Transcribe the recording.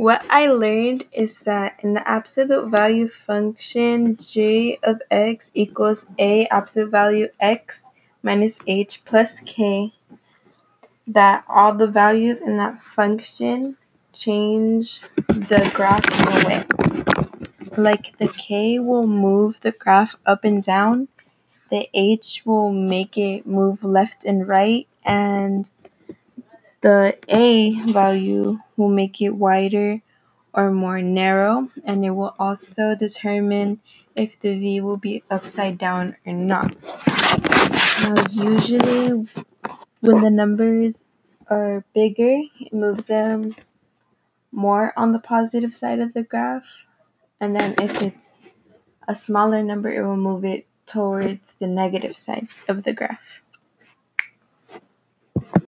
What I learned is that in the absolute value function, g of x equals a absolute value x minus h plus k, that all the values in that function change the graph in a way. Like the k will move the graph up and down, the h will make it move left and right, and the A value will make it wider or more narrow, and it will also determine if the V will be upside down or not. Now, usually when the numbers are bigger, it moves them more on the positive side of the graph. And then if it's a smaller number, it will move it towards the negative side of the graph.